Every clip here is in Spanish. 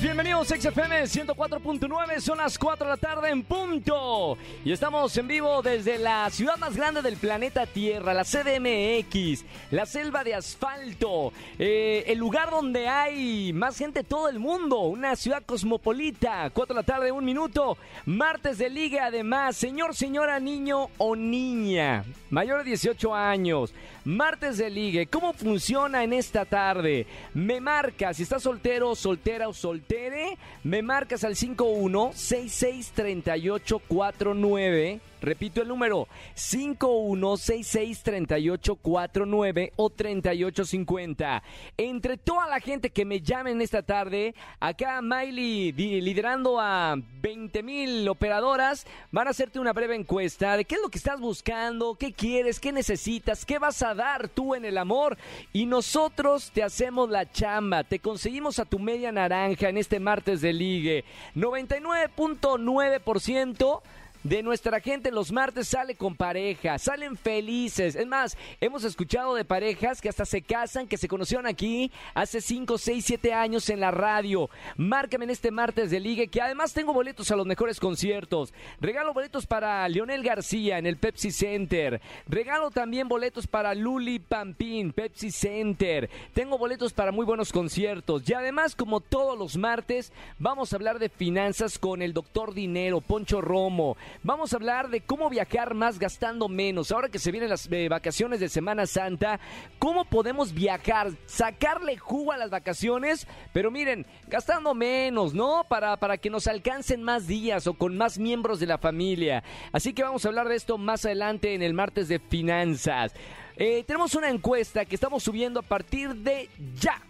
Bienvenidos a XFM 104.9, son las 4 de la tarde en punto. Y estamos en vivo desde la ciudad más grande del planeta Tierra, la CDMX, la selva de asfalto, eh, el lugar donde hay más gente de todo el mundo, una ciudad cosmopolita. 4 de la tarde, un minuto, martes de liga además, señor, señora, niño o niña, mayor de 18 años. Martes de ligue, ¿cómo funciona en esta tarde? Me marcas, si estás soltero, soltera o soltere, me marcas al 51663849. Repito el número 51663849 o 3850. Entre toda la gente que me llamen esta tarde, acá Miley liderando a 20 mil operadoras, van a hacerte una breve encuesta de qué es lo que estás buscando, qué quieres, qué necesitas, qué vas a dar tú en el amor. Y nosotros te hacemos la chamba, te conseguimos a tu media naranja en este martes de ligue. 99.9% de nuestra gente los martes sale con pareja, salen felices. Es más, hemos escuchado de parejas que hasta se casan, que se conocieron aquí hace 5, 6, 7 años en la radio. Márcame en este martes de ligue, que además tengo boletos a los mejores conciertos. Regalo boletos para Leonel García en el Pepsi Center. Regalo también boletos para Luli Pampín, Pepsi Center. Tengo boletos para muy buenos conciertos. Y además, como todos los martes, vamos a hablar de finanzas con el doctor Dinero, Poncho Romo. Vamos a hablar de cómo viajar más gastando menos. Ahora que se vienen las eh, vacaciones de Semana Santa, ¿cómo podemos viajar? Sacarle jugo a las vacaciones, pero miren, gastando menos, ¿no? Para, para que nos alcancen más días o con más miembros de la familia. Así que vamos a hablar de esto más adelante en el martes de finanzas. Eh, tenemos una encuesta que estamos subiendo a partir de ya.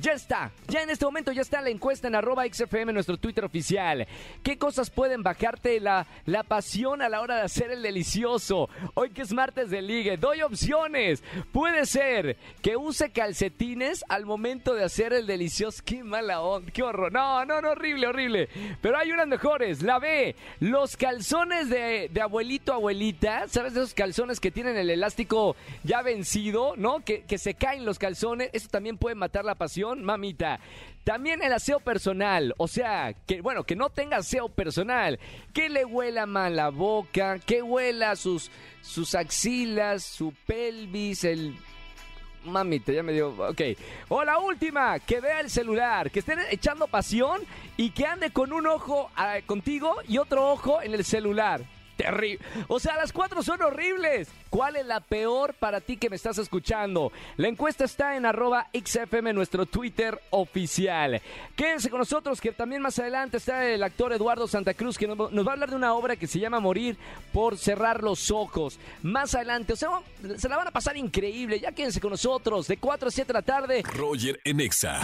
Ya está, ya en este momento ya está la encuesta en arroba XFM, nuestro Twitter oficial. ¿Qué cosas pueden bajarte la, la pasión a la hora de hacer el delicioso? Hoy que es martes de ligue, doy opciones. Puede ser que use calcetines al momento de hacer el delicioso. Qué mala onda, qué horror. No, no, no, horrible, horrible. Pero hay unas mejores. La B, los calzones de, de abuelito, abuelita. ¿Sabes esos calzones que tienen el elástico ya vencido, no? Que, que se caen los calzones. Eso también puede matar la pasión mamita. También el aseo personal, o sea, que bueno, que no tenga aseo personal, que le huela mal la boca, que huela sus sus axilas, su pelvis, el Mamita, ya me dio. Ok. O la última, que vea el celular, que esté echando pasión y que ande con un ojo ah, contigo y otro ojo en el celular. Terrible. O sea, las cuatro son horribles. ¿Cuál es la peor para ti que me estás escuchando? La encuesta está en arroba XFM, nuestro Twitter oficial. Quédense con nosotros que también más adelante está el actor Eduardo Santa Cruz que nos, nos va a hablar de una obra que se llama Morir por cerrar los ojos. Más adelante, o sea, se la van a pasar increíble. Ya quédense con nosotros de 4 a 7 de la tarde. Roger en Exa.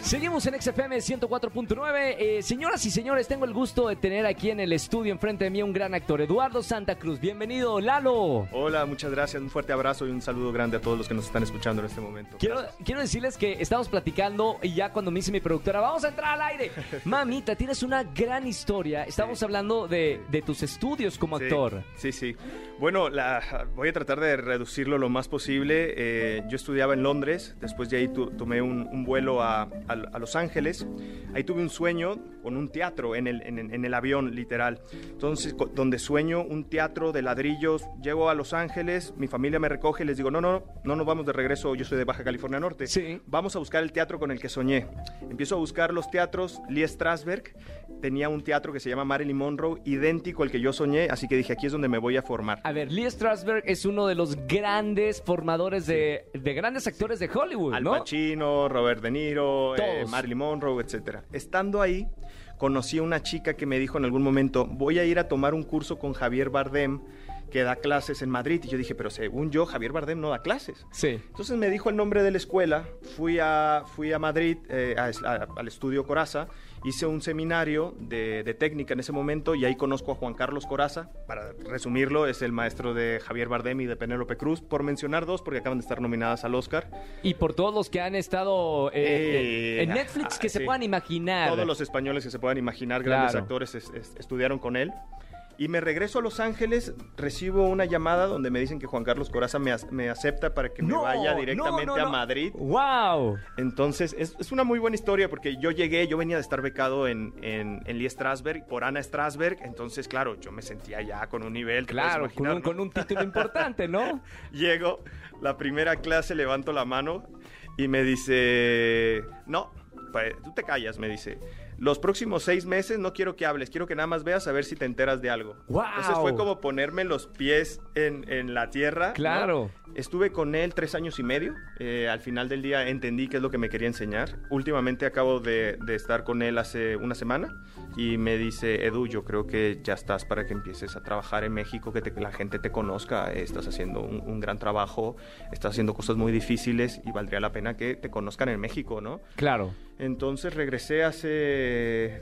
Seguimos en XFM 104.9. Eh, señoras y señores, tengo el gusto de tener aquí en el estudio enfrente de mí un gran actor, Eduardo Santa Cruz. Bienvenido, Lalo. Hola, muchas gracias, un fuerte abrazo y un saludo grande a todos los que nos están escuchando en este momento. Quiero, quiero decirles que estamos platicando y ya cuando me dice mi productora, vamos a entrar al aire. Mamita, tienes una gran historia. Estamos hablando de, de tus estudios como Sí, actor. Sí, sí. Bueno, la- voy a tratar de reducirlo lo más posible. Eh, yo estudiaba en Londres, después de ahí tu- tomé un, un vuelo a, a- a Los Ángeles. Ahí tuve un sueño con un teatro en el, en, en el avión, literal. Entonces, donde sueño un teatro de ladrillos, llego a Los Ángeles, mi familia me recoge y les digo, no, no, no nos vamos de regreso, yo soy de Baja California Norte. Sí. Vamos a buscar el teatro con el que soñé. Empiezo a buscar los teatros. Lee Strasberg tenía un teatro que se llama Marilyn Monroe, idéntico al que yo soñé, así que dije, aquí es donde me voy a formar. A ver, Lee Strasberg es uno de los grandes formadores de, de grandes actores de Hollywood, Al ¿no? Pacino, Robert De Niro, eh. Marilyn Monroe, etc. Estando ahí, conocí a una chica que me dijo en algún momento, voy a ir a tomar un curso con Javier Bardem, que da clases en Madrid. Y yo dije, pero según yo, Javier Bardem no da clases. Sí. Entonces me dijo el nombre de la escuela, fui a, fui a Madrid, eh, a- a- al estudio Coraza, hice un seminario de, de técnica en ese momento y ahí conozco a Juan Carlos Coraza. Para resumirlo, es el maestro de Javier Bardem y de Penélope Cruz, por mencionar dos, porque acaban de estar nominadas al Oscar. Y por todos los que han estado eh, Eh, en Netflix que ah, se sí. puedan imaginar. Todos los españoles que se puedan imaginar, grandes Claro. actores, es- es- estudiaron con él. Y me regreso a Los Ángeles, recibo una llamada donde me dicen que Juan Carlos Coraza me, me acepta para que me vaya directamente no, a. Madrid. ¡Wow! Entonces, es, es una muy buena historia porque yo llegué, yo venía de estar becado en, en, en Lee Strasberg, por Ana Strasberg, entonces, claro, yo me sentía ya con un nivel. Claro, con imaginar, un, ¿no? con un título importante, ¿no? Llego, la primera clase, levanto la mano y me dice, no, pues, tú te callas, me dice. Los próximos seis meses no quiero que hables, quiero que nada más veas a ver si te enteras de algo. ¡Guau! Entonces fue como ponerme los pies en, en la tierra. ¿no? Claro. Estuve con él tres años y medio. Eh, al final del día entendí qué es lo que me quería enseñar. Últimamente acabo de, de estar con él hace una semana y me dice, Edu, yo creo que ya estás para que empieces a trabajar en México, que te- la gente te conozca. Eh, Estás haciendo un, un gran trabajo, estás haciendo cosas muy difíciles y valdría la pena que te conozcan en México, ¿no? Claro. Entonces regresé hace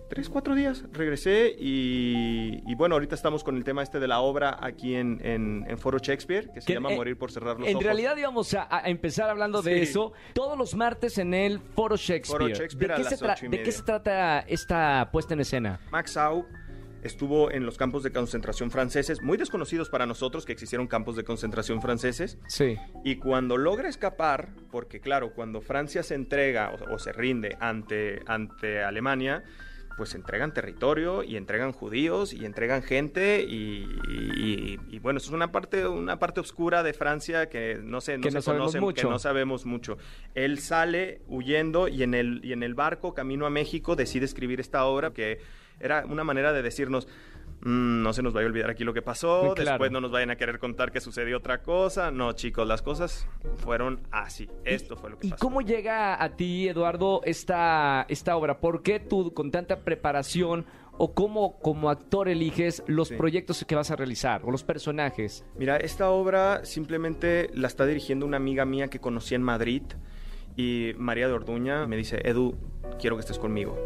tres, cuatro días. Regresé y, y bueno, ahorita estamos con el tema este de la obra aquí en, en, en Foro Shakespeare, que se Que, llama eh, Morir por cerrar los En ojos. realidad íbamos a, a empezar hablando de eso todos los martes en el Foro Shakespeare. Foro Shakespeare ¿De, qué se ¿De qué se trata esta puesta en escena? Max Au estuvo en los campos de concentración franceses, muy desconocidos para nosotros que existieron campos de concentración franceses. Sí. Y cuando logra escapar, porque claro, cuando Francia se entrega o, o se rinde ante, ante Alemania, pues entregan territorio y entregan judíos y entregan gente y, y- y, bueno, eso es una parte, una parte oscura de Francia que no sé, no Que se no sabemos conoce, mucho. que no sabemos mucho. Él sale huyendo y en el, y en el barco camino a México decide escribir esta obra que era una manera de decirnos "Mm, no se nos vaya a olvidar aquí lo que pasó, Claro. después no nos vayan a querer contar que sucedió otra cosa. No, chicos, las cosas fueron así. Esto fue lo que ¿Y pasó. cómo llega a ti, Eduardo, esta, esta obra? ¿Por qué tú, con tanta preparación, o cómo como actor eliges los Sí. proyectos que vas a realizar, o los personajes? Mira, esta obra simplemente la está dirigiendo una amiga mía que conocí en Madrid y María de Orduña me dice, Edu, quiero que estés conmigo.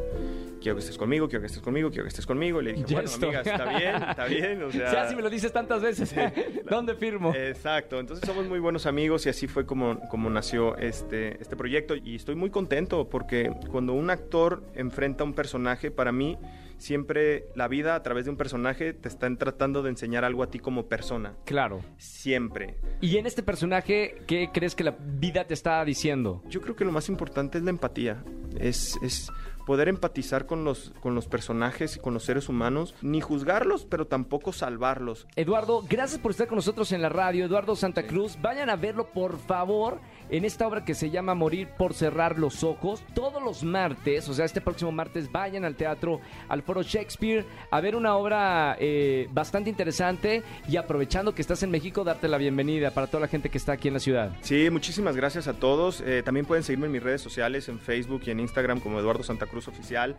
Quiero que estés conmigo, quiero que estés conmigo, quiero que estés conmigo. Y le dije, Ya bueno, estoy. amiga, está bien, está bien. O sea, Ya si me lo dices tantas veces, ¿dónde firmo? Exacto, entonces somos muy buenos amigos y así fue como, como nació este, este proyecto y estoy muy contento porque cuando un actor enfrenta a un personaje, para mí siempre la vida a través de un personaje te están tratando de enseñar algo a ti como persona, Claro. siempre. Y en este personaje, ¿qué crees que la vida te está diciendo? Yo creo que lo más importante es la empatía, es... es poder empatizar con los, con los personajes y con los seres humanos, ni juzgarlos, pero tampoco salvarlos. Eduardo, gracias por estar con nosotros en la radio. Eduardo Santa Cruz, vayan a verlo por favor en esta obra que se llama Morir por cerrar los ojos. Todos los martes, o sea, este próximo martes, vayan al teatro, al foro Shakespeare, a ver una obra eh, bastante interesante y aprovechando que estás en México, darte la bienvenida para toda la gente que está aquí en la ciudad. Sí, muchísimas gracias a todos. Eh, también pueden seguirme en mis redes sociales, en Facebook y en Instagram como Eduardo Santa Cruz Oficial.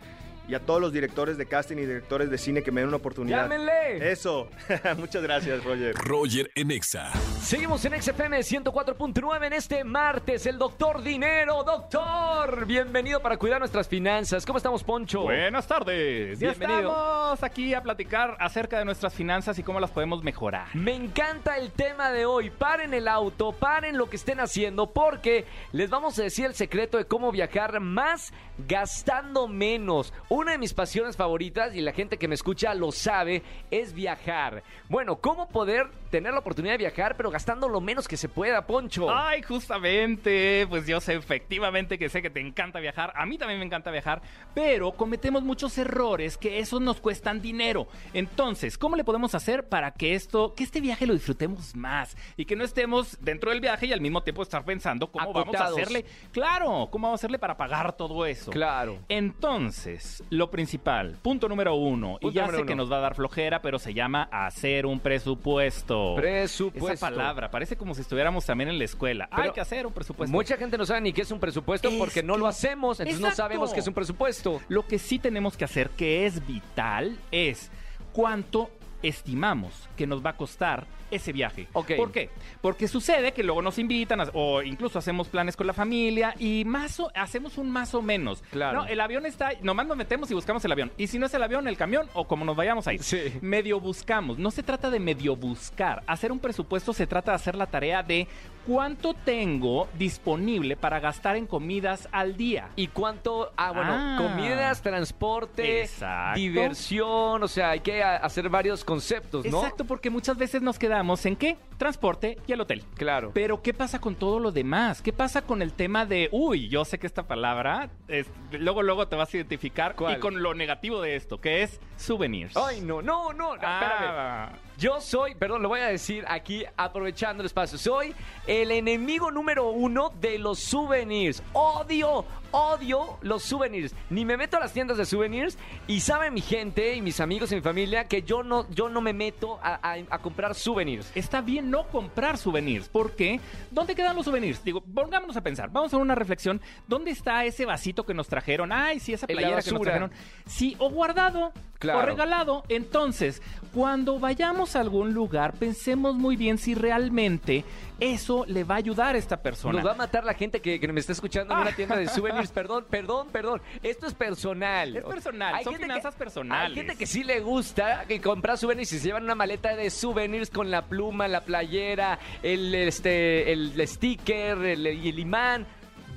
Y a todos los directores de casting y directores de cine que me den una oportunidad. ¡Llámenle! Eso. Muchas gracias, Roger. Roger en Exa. Seguimos en XFM 104.9 en este martes, el doctor Dinero. Doctor, bienvenido para cuidar nuestras finanzas. ¿Cómo estamos, Poncho? Buenas tardes. Ya Bienvenido. estamos aquí a platicar acerca de nuestras finanzas y cómo las podemos mejorar. Me encanta el tema de hoy. Paren el auto, paren lo que estén haciendo, porque les vamos a decir el secreto de cómo viajar más gastando menos. Una de mis pasiones favoritas, y la gente que me escucha lo sabe, es viajar. Bueno, ¿cómo poder tener la oportunidad de viajar, pero gastando lo menos que se pueda, Poncho? Ay, justamente, pues yo sé efectivamente que sé que te encanta viajar, a mí también me encanta viajar, pero cometemos muchos errores que esos nos cuestan dinero. Entonces, ¿cómo le podemos hacer para que esto, que este viaje lo disfrutemos más y que no estemos dentro del viaje y al mismo tiempo estar pensando cómo vamos a hacerle? Claro, cómo vamos a hacerle para pagar todo eso. Claro. Entonces, lo principal, punto número uno, Punto y ya sé que nos va a dar flojera, pero se llama hacer un presupuesto. Presupuesto. Esa palabra, parece como si estuviéramos también en la escuela. Pero Hay que hacer un presupuesto. Mucha gente no sabe ni qué es un presupuesto Es porque no lo hacemos, entonces no sabemos qué es un presupuesto. Lo que sí tenemos que hacer, que es vital, es cuánto estimamos que nos va a costar ese viaje. Ok. ¿Por qué? Porque sucede que luego nos invitan a- o incluso hacemos planes con la familia y más o- hacemos un más o menos. Claro. No, el avión está, nomás nos metemos y buscamos el avión. Y si no es el avión, el camión o como nos vayamos a ir. Sí. Medio buscamos. No se trata de medio buscar. Hacer un presupuesto se trata de hacer la tarea de cuánto tengo disponible para gastar en comidas al día. ¿Y cuánto? Ah, bueno, Ah. comidas, transporte, Exacto. diversión, o sea, hay que hacer varios conceptos, ¿no? Exacto, porque muchas veces nos quedamos en qué? Transporte y el hotel. Claro. Pero ¿qué pasa con todo lo demás? ¿Qué pasa con el tema de, uy, yo sé que esta palabra, es- luego, luego te vas a identificar ¿Cuál? y con lo negativo de esto, que es souvenirs. Ay, no, no, no, no, espérame. Ah, Yo soy, perdón, lo voy a decir aquí aprovechando el espacio, soy el enemigo número uno de los souvenirs. Odio, odio los souvenirs. Ni me meto a las tiendas de souvenirs y sabe mi gente y mis amigos y mi familia que yo no, yo no me meto a, a- a comprar souvenirs. Está bien no comprar souvenirs, porque ¿dónde quedan los souvenirs? Digo, pongámonos a pensar, vamos a hacer una reflexión. ¿Dónde está ese vasito que nos trajeron? Ay, sí, esa playera que nos trajeron. Sí, o guardado, Claro. o regalado. Entonces, cuando vayamos a algún lugar, pensemos muy bien si realmente eso le va a ayudar a esta persona. Nos va a matar la gente que, que me está escuchando en una tienda de souvenirs. Perdón, perdón, perdón. Esto es personal. Es personal, son gente finanzas que- personales. Hay gente que sí le gusta que comprar souvenirs y se llevan una maleta de souvenirs con la pluma, la playera, el, este, el sticker, el, el imán.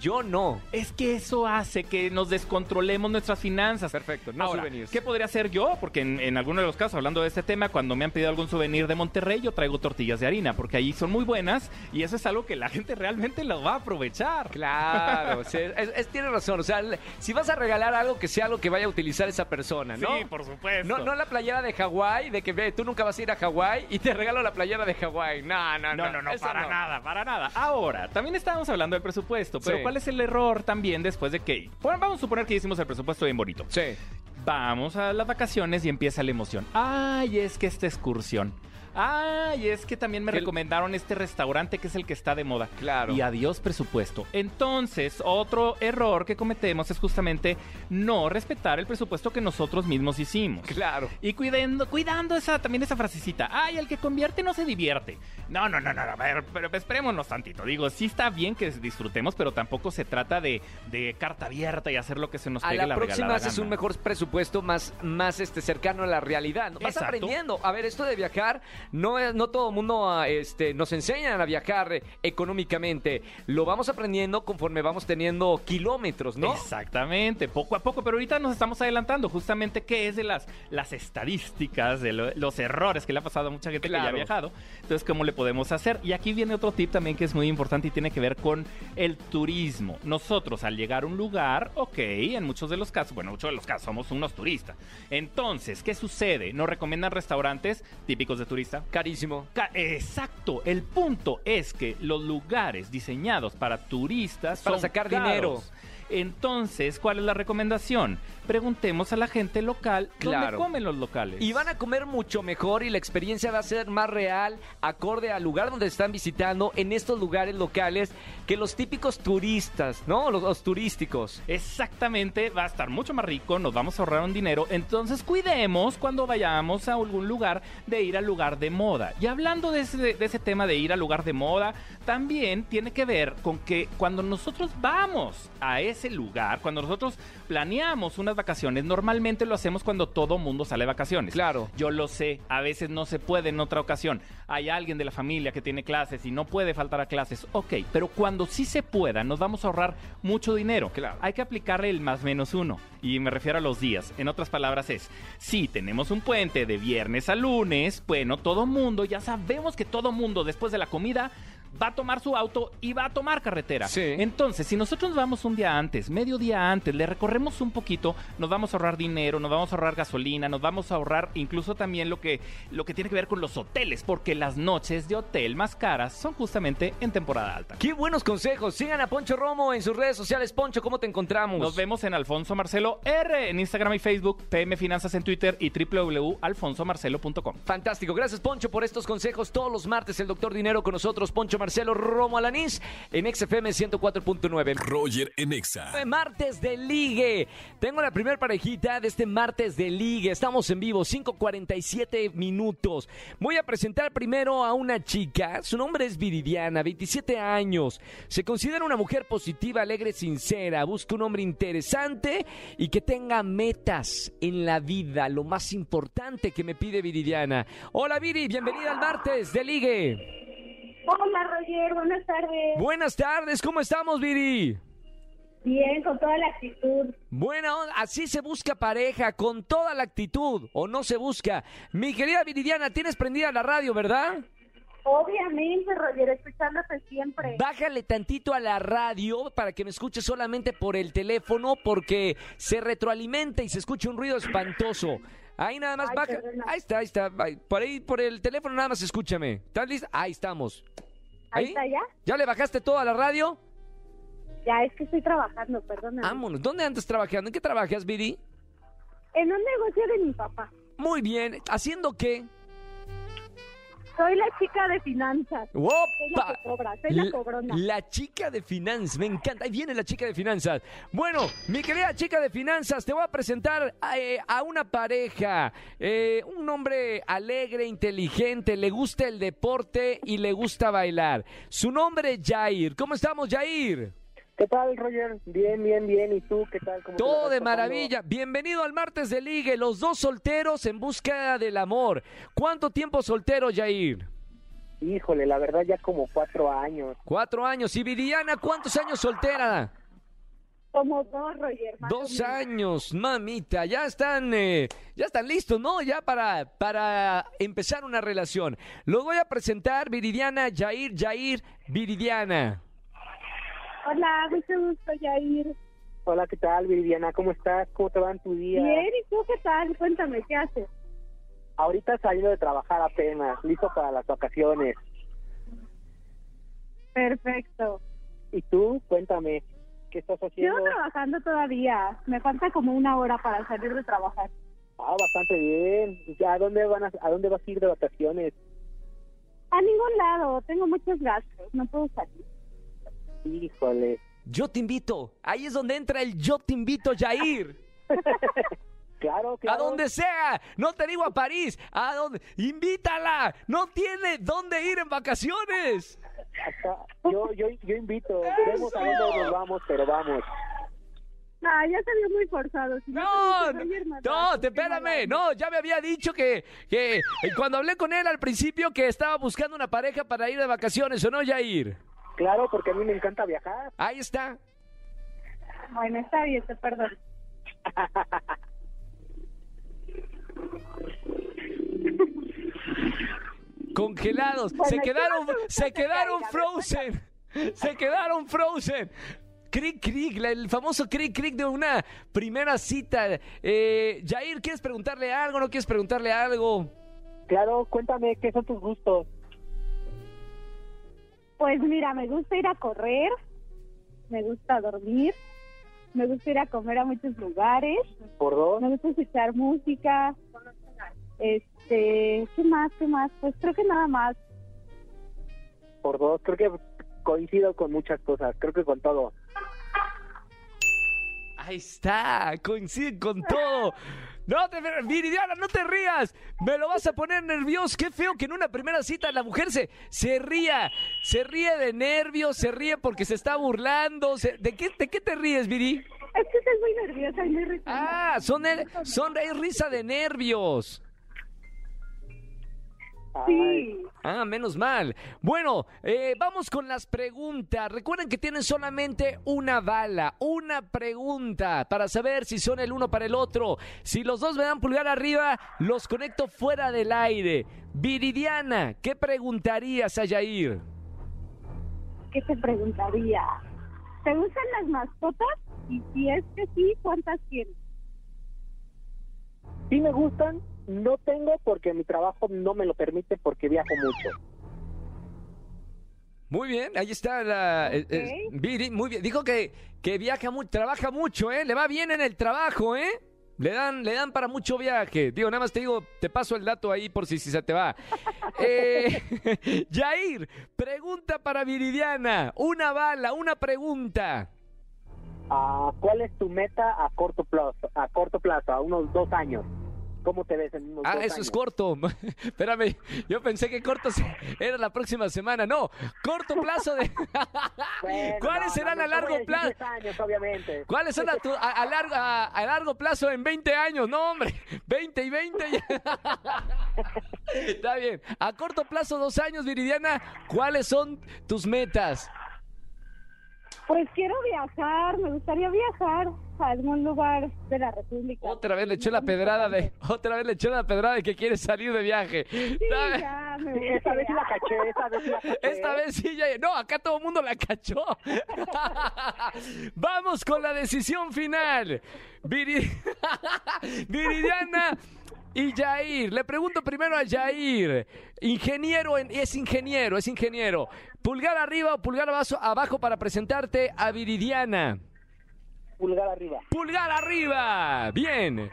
Yo no. Es que eso hace que nos descontrolemos nuestras finanzas. Perfecto, no Ahora, souvenirs. ¿Qué podría hacer yo? Porque en, en algunos de los casos, hablando de este tema, cuando me han pedido algún souvenir de Monterrey, yo traigo tortillas de harina, porque ahí son muy buenas y eso es algo que la gente realmente lo va a aprovechar. Claro, es, es- tiene razón. O sea, si vas a regalar algo que sea algo que vaya a utilizar esa persona, ¿no? Sí, por supuesto. No, no la playera de Hawái, de que ve, tú nunca vas a ir a Hawái y te regalo la playera de Hawái. No, no, no. No, no, no, para no. nada, para nada. Ahora, también estábamos hablando del presupuesto, pero Sí. ¿cuál es el error también después de que... Bueno, vamos a suponer que hicimos el presupuesto bien bonito. Sí. Vamos a las vacaciones y empieza la emoción. Ay, es que esta excursión. Ay, es que también me Que- recomendaron este restaurante que es el que está de moda. Claro. Y adiós presupuesto. Entonces, otro error que cometemos es justamente no respetar el presupuesto que nosotros mismos hicimos. Claro. Y cuidando, cuidando esa, también esa frasecita. Ay, el que convierte no se divierte. No, no, no, no, a ver, pero esperémonos tantito. Digo, sí está bien que disfrutemos, pero tampoco se trata de, de carta abierta y hacer lo que se nos A pegue la próxima regalada haces un mejor presupuesto más, más este, cercano a la realidad. Vas Exacto. aprendiendo. A ver, esto de viajar, no, es- no todo el mundo ah, este, nos enseñan a viajar económicamente. Lo vamos aprendiendo conforme vamos teniendo kilómetros, ¿no? Exactamente, poco a poco, pero ahorita nos estamos adelantando justamente qué es de las, las estadísticas, de lo- los errores que le ha pasado a mucha gente que ya ha viajado. Entonces, ¿cómo le podemos hacer? Y aquí viene otro tip también que es muy importante y tiene que ver con el turismo. Nosotros al llegar a un lugar, ok, en muchos de los casos, bueno, en muchos de los casos somos unos turistas. Entonces, ¿qué sucede? Nos recomiendan restaurantes típicos de Carísimo. Ca- Exacto, el punto es que los lugares diseñados para turistas Para son sacar caros. dinero. Entonces, ¿cuál es la recomendación? Preguntemos a la gente local Claro. dónde comen los locales. Y van a comer mucho mejor y la experiencia va a ser más real, acorde al lugar donde están visitando, en estos lugares locales, que los típicos turistas, ¿no? Los, los turísticos. Exactamente, va a estar mucho más rico, nos vamos a ahorrar un dinero. Entonces, cuidemos cuando vayamos a algún lugar de ir al lugar de moda. Y hablando de ese, de ese tema de ir al lugar de moda, también tiene que ver con que cuando nosotros vamos a ese lugar, cuando nosotros planeamos unas vacaciones, normalmente lo hacemos cuando todo mundo sale de vacaciones. Claro. Yo lo sé, a veces no se puede en otra ocasión. Hay alguien de la familia que tiene clases y no puede faltar a clases. Ok, pero cuando sí se pueda, nos vamos a ahorrar mucho dinero. Claro. Hay que aplicarle el más menos uno. Y me refiero a los días. En otras palabras es, si tenemos un puente de viernes a lunes, bueno, todo mundo, ya sabemos que todo mundo después de la comida va a tomar su auto y va a tomar carretera. Sí. Entonces, si nosotros nos vamos un día antes, medio día antes, le recorremos un poquito, nos vamos a ahorrar dinero, nos vamos a ahorrar gasolina, nos vamos a ahorrar incluso también lo que, lo que tiene que ver con los hoteles, porque las noches de hotel más caras son justamente en temporada alta. Qué buenos consejos. Sigan a Poncho Romo en sus redes sociales. Poncho, ¿cómo te encontramos? Nos vemos en Alfonso Marcelo R en Instagram y Facebook, PM Finanzas en Twitter y www.alfonsomarcelo.com. Fantástico. Gracias, Poncho, por estos consejos. Todos los martes, el doctor Dinero con nosotros, Poncho Marcelo Romo Alanís, en XFM 104.9. Roger en Exa. Martes de Ligue. Tengo la primera parejita de este martes de Ligue. Estamos en vivo, 5.47 minutos. Voy a presentar primero a una chica. Su nombre es Viridiana, 27 años. Se considera una mujer positiva, alegre, sincera. Busca un hombre interesante y que tenga metas en la vida. Lo más importante que me pide Viridiana. Hola Viri, bienvenida al martes de Ligue. Hola Roger, buenas tardes. Buenas tardes, ¿cómo estamos Viri? Bien, con toda la actitud. Buena onda, así se busca pareja, con toda la actitud, o no se busca. Mi querida Viridiana, tienes prendida la radio, ¿verdad? Obviamente, Roger, escuchándote siempre. Bájale tantito a la radio para que me escuches solamente por el teléfono porque se retroalimenta y se escucha un ruido espantoso. Ahí nada más Ay, baja. Ahí está, ahí está. Ahí, Por ahí, por el teléfono nada más escúchame. ¿Estás lista? Ahí estamos. Ahí está ya. ¿Ya le bajaste todo a la radio? Ya, es que estoy trabajando, perdona. Vámonos. ¿Dónde andas trabajando? ¿En qué trabajas, Viri? En un negocio de mi papá. Muy bien. ¿Haciendo qué? Soy la chica de finanzas. Soy la cobrona. La chica de finanzas, me encanta. Ahí viene la chica de finanzas. Bueno, mi querida chica de finanzas, te voy a presentar a, eh, a una pareja. Eh, un hombre alegre, inteligente, le gusta el deporte y le gusta bailar. Su nombre es Jair. ¿Cómo estamos, Jair? ¿Qué tal, Roger? Bien, bien, bien. ¿Y tú qué tal? ¿Cómo te la Todo de pasando? maravilla. Bienvenido al martes de ligue. Los dos solteros en búsqueda del amor. ¿Cuánto tiempo soltero, Jair? Híjole, la verdad ya como cuatro años. Cuatro años. ¿Y Viridiana, cuántos años soltera? Como dos, Roger. Dos años, mamita, ya están, eh, ya están listos, ¿no? Ya para, para empezar una relación. Los voy a presentar, Viridiana, Jair, Jair, Viridiana. Hola, mucho gusto, Yair. Hola, ¿qué tal, Viviana? ¿Cómo estás? ¿Cómo te va en tu día? Bien, ¿y tú qué tal? Cuéntame, ¿qué haces? Ahorita saliendo de trabajar apenas, listo para las vacaciones. Perfecto. ¿Y tú? Cuéntame, ¿qué estás haciendo? Sigo trabajando todavía. Me falta como una hora para salir de trabajar. Ah, bastante bien. ¿Ya a dónde, van a, a dónde vas a ir de vacaciones? A ningún lado. Tengo muchos gastos. No puedo salir. Híjole. Yo te invito, ahí es donde entra el yo te invito, Jair. Claro, A claro. donde sea, no te digo a París, a donde, invítala, no tiene dónde ir en vacaciones. Yo, yo, yo invito. Vemos a dónde nos vamos, pero vamos. Ah, ya se vio muy forzado. Si No, no, te qué espérame, no, ya me había dicho que, que eh, cuando hablé con él al principio que estaba buscando una pareja para ir de vacaciones, ¿o no, Jair? Claro, porque a mí me encanta viajar. Ahí está. Bueno, está bien, te perdono. Congelados, Bueno, se ¿qué quedaron, se que quedaron caiga? frozen, se quedaron frozen. Crick, crick, la- el famoso crick, crick de una primera cita. Eh, Jair, ¿quieres preguntarle algo? ¿No quieres preguntarle algo? Claro, cuéntame, ¿qué son tus gustos? Pues mira, me gusta ir a correr, me gusta dormir, me gusta ir a comer a muchos lugares, ¿Por dos? me gusta escuchar música. Este, ¿qué más? ¿Qué más? Pues creo que nada más. Por dos. Creo que coincido con muchas cosas. Creo que con todo. Ahí está, coincide con todo. No te Viridiana, no te rías. Me lo vas a poner nervioso. Qué feo que en una primera cita la mujer se, se ría. Se ríe de nervios, se ríe porque se está burlando. se- ¿de, qué, ¿De qué te ríes, Viri? Es que estoy muy nerviosa y muy risueña. Ah, son, el- son es risa de nervios. Ay, Sí. Ah, menos mal. Bueno, eh, vamos con las preguntas. Recuerden que tienen solamente una bala, una pregunta para saber si son el uno para el otro. Si los dos me dan pulgar arriba, los conecto fuera del aire. Viridiana, ¿qué preguntarías a Yair? ¿Qué te preguntaría? ¿Te gustan las mascotas? Y si es que sí, ¿cuántas tienes? Sí me gustan, no tengo porque mi trabajo no me lo permite porque viajo mucho. Muy bien, ahí está la eh, eh, Viri, muy bien. Dijo que, que viaja mucho, trabaja mucho, ¿eh? Le va bien en el trabajo, ¿eh? Le dan, le dan para mucho viaje. Digo, nada más te digo, te paso el dato ahí por si, si se te va. Eh, Jair, pregunta para Viridiana. Una bala, una pregunta. Ah, ¿Cuál es tu meta a corto plazo? A corto plazo, a unos dos años. ¿Cómo te ves en unos Ah, dos eso años? es corto. Espérame, yo pensé que corto era la próxima semana. No, corto plazo de... Bueno, ¿Cuáles no, serán no, a no largo a plazo? 10 años, obviamente. ¿Cuáles son a, tu- a- a largo, a, a largo plazo en 20 años? No, hombre, 20 y 20. ya. Está bien. A corto plazo, dos años, Viridiana, ¿cuáles son tus metas? Pues quiero viajar, me gustaría viajar a algún lugar de la República. Otra vez le echó la pedrada de, otra vez le echó la pedrada de que quiere salir de viaje. Sí, ¿Sabe? ya, me Sí, esta vez sí la caché, esta vez sí la caché. Esta vez sí ya. No, acá todo el mundo la cachó. Vamos con la decisión final. Viri- Viridiana y Jair. Le pregunto primero a Jair. Ingeniero, en- es ingeniero, es ingeniero. Pulgar arriba o pulgar abajo, abajo para presentarte a Viridiana. Pulgar arriba. Pulgar arriba. Bien.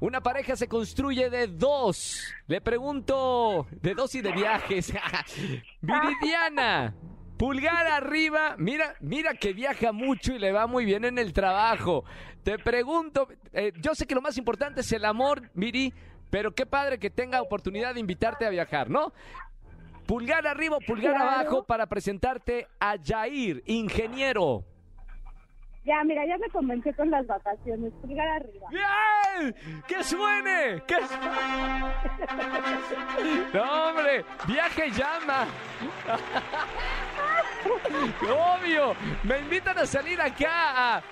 Una pareja se construye de dos. Le pregunto de dos y de viajes. Viridiana. Pulgar arriba. Mira, mira que viaja mucho y le va muy bien en el trabajo. Te pregunto, eh, yo sé que lo más importante es el amor, Viri, pero qué padre que tenga oportunidad de invitarte a viajar, ¿no? Pulgar arriba pulgar Claro. abajo para presentarte a Jair, ingeniero. Ya, mira, ya me convencí con las vacaciones. Pulgar arriba. ¡Bien! ¡Que suene! ¡Que su- No, hombre, viaje llama. Obvio, me invitan a salir acá a,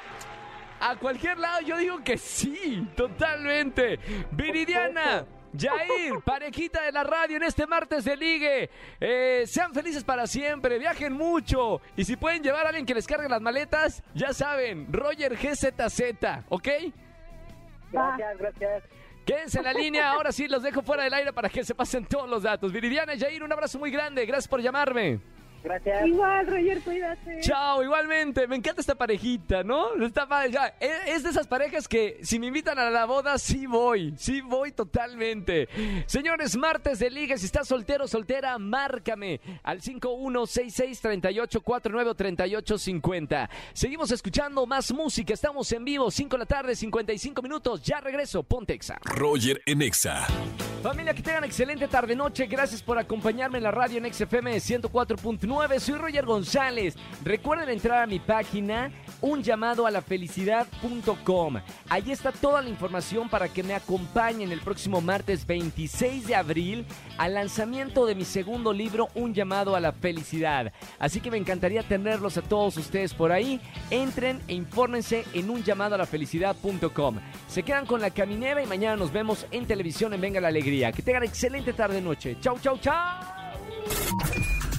a cualquier lado. Yo digo que sí, totalmente. Viridiana. Jair, parejita de la radio en este martes de ligue. Eh, sean felices para siempre, viajen mucho. Y si pueden llevar a alguien que les cargue las maletas, ya saben, Roger GZZ, ¿ok? Gracias, gracias. Quédense en la línea, ahora sí los dejo fuera del aire para que se pasen todos los datos. Viridiana y Jair, un abrazo muy grande, gracias por llamarme. Gracias. Igual, Roger, cuídate. Chao, igualmente, me encanta esta parejita, ¿no? Está padre, ya. Es es de esas parejas que si me invitan a la boda, sí voy, sí voy totalmente. Señores, martes de liga, si estás soltero o soltera, márcame al 51663849 o 3850. Seguimos escuchando más música, estamos en vivo, 5 de la tarde, 55 minutos, ya regreso, Pontexa. Roger en Exa. Familia, que tengan excelente tarde-noche. Gracias por acompañarme en la radio en XFM 104.9. Soy Roger González. Recuerden entrar a mi página un llamado a la felicidad.com. Ahí está toda la información para que me acompañen el próximo martes 26 de abril al lanzamiento de mi segundo libro, Un llamado a la felicidad. Así que me encantaría tenerlos a todos ustedes por ahí. Entren e infórmense en un llamado a la felicidad.com. Se quedan con la caminera y mañana nos vemos en televisión en Venga la Alegría. Que tengan excelente tarde-noche. Chau, chau, chau.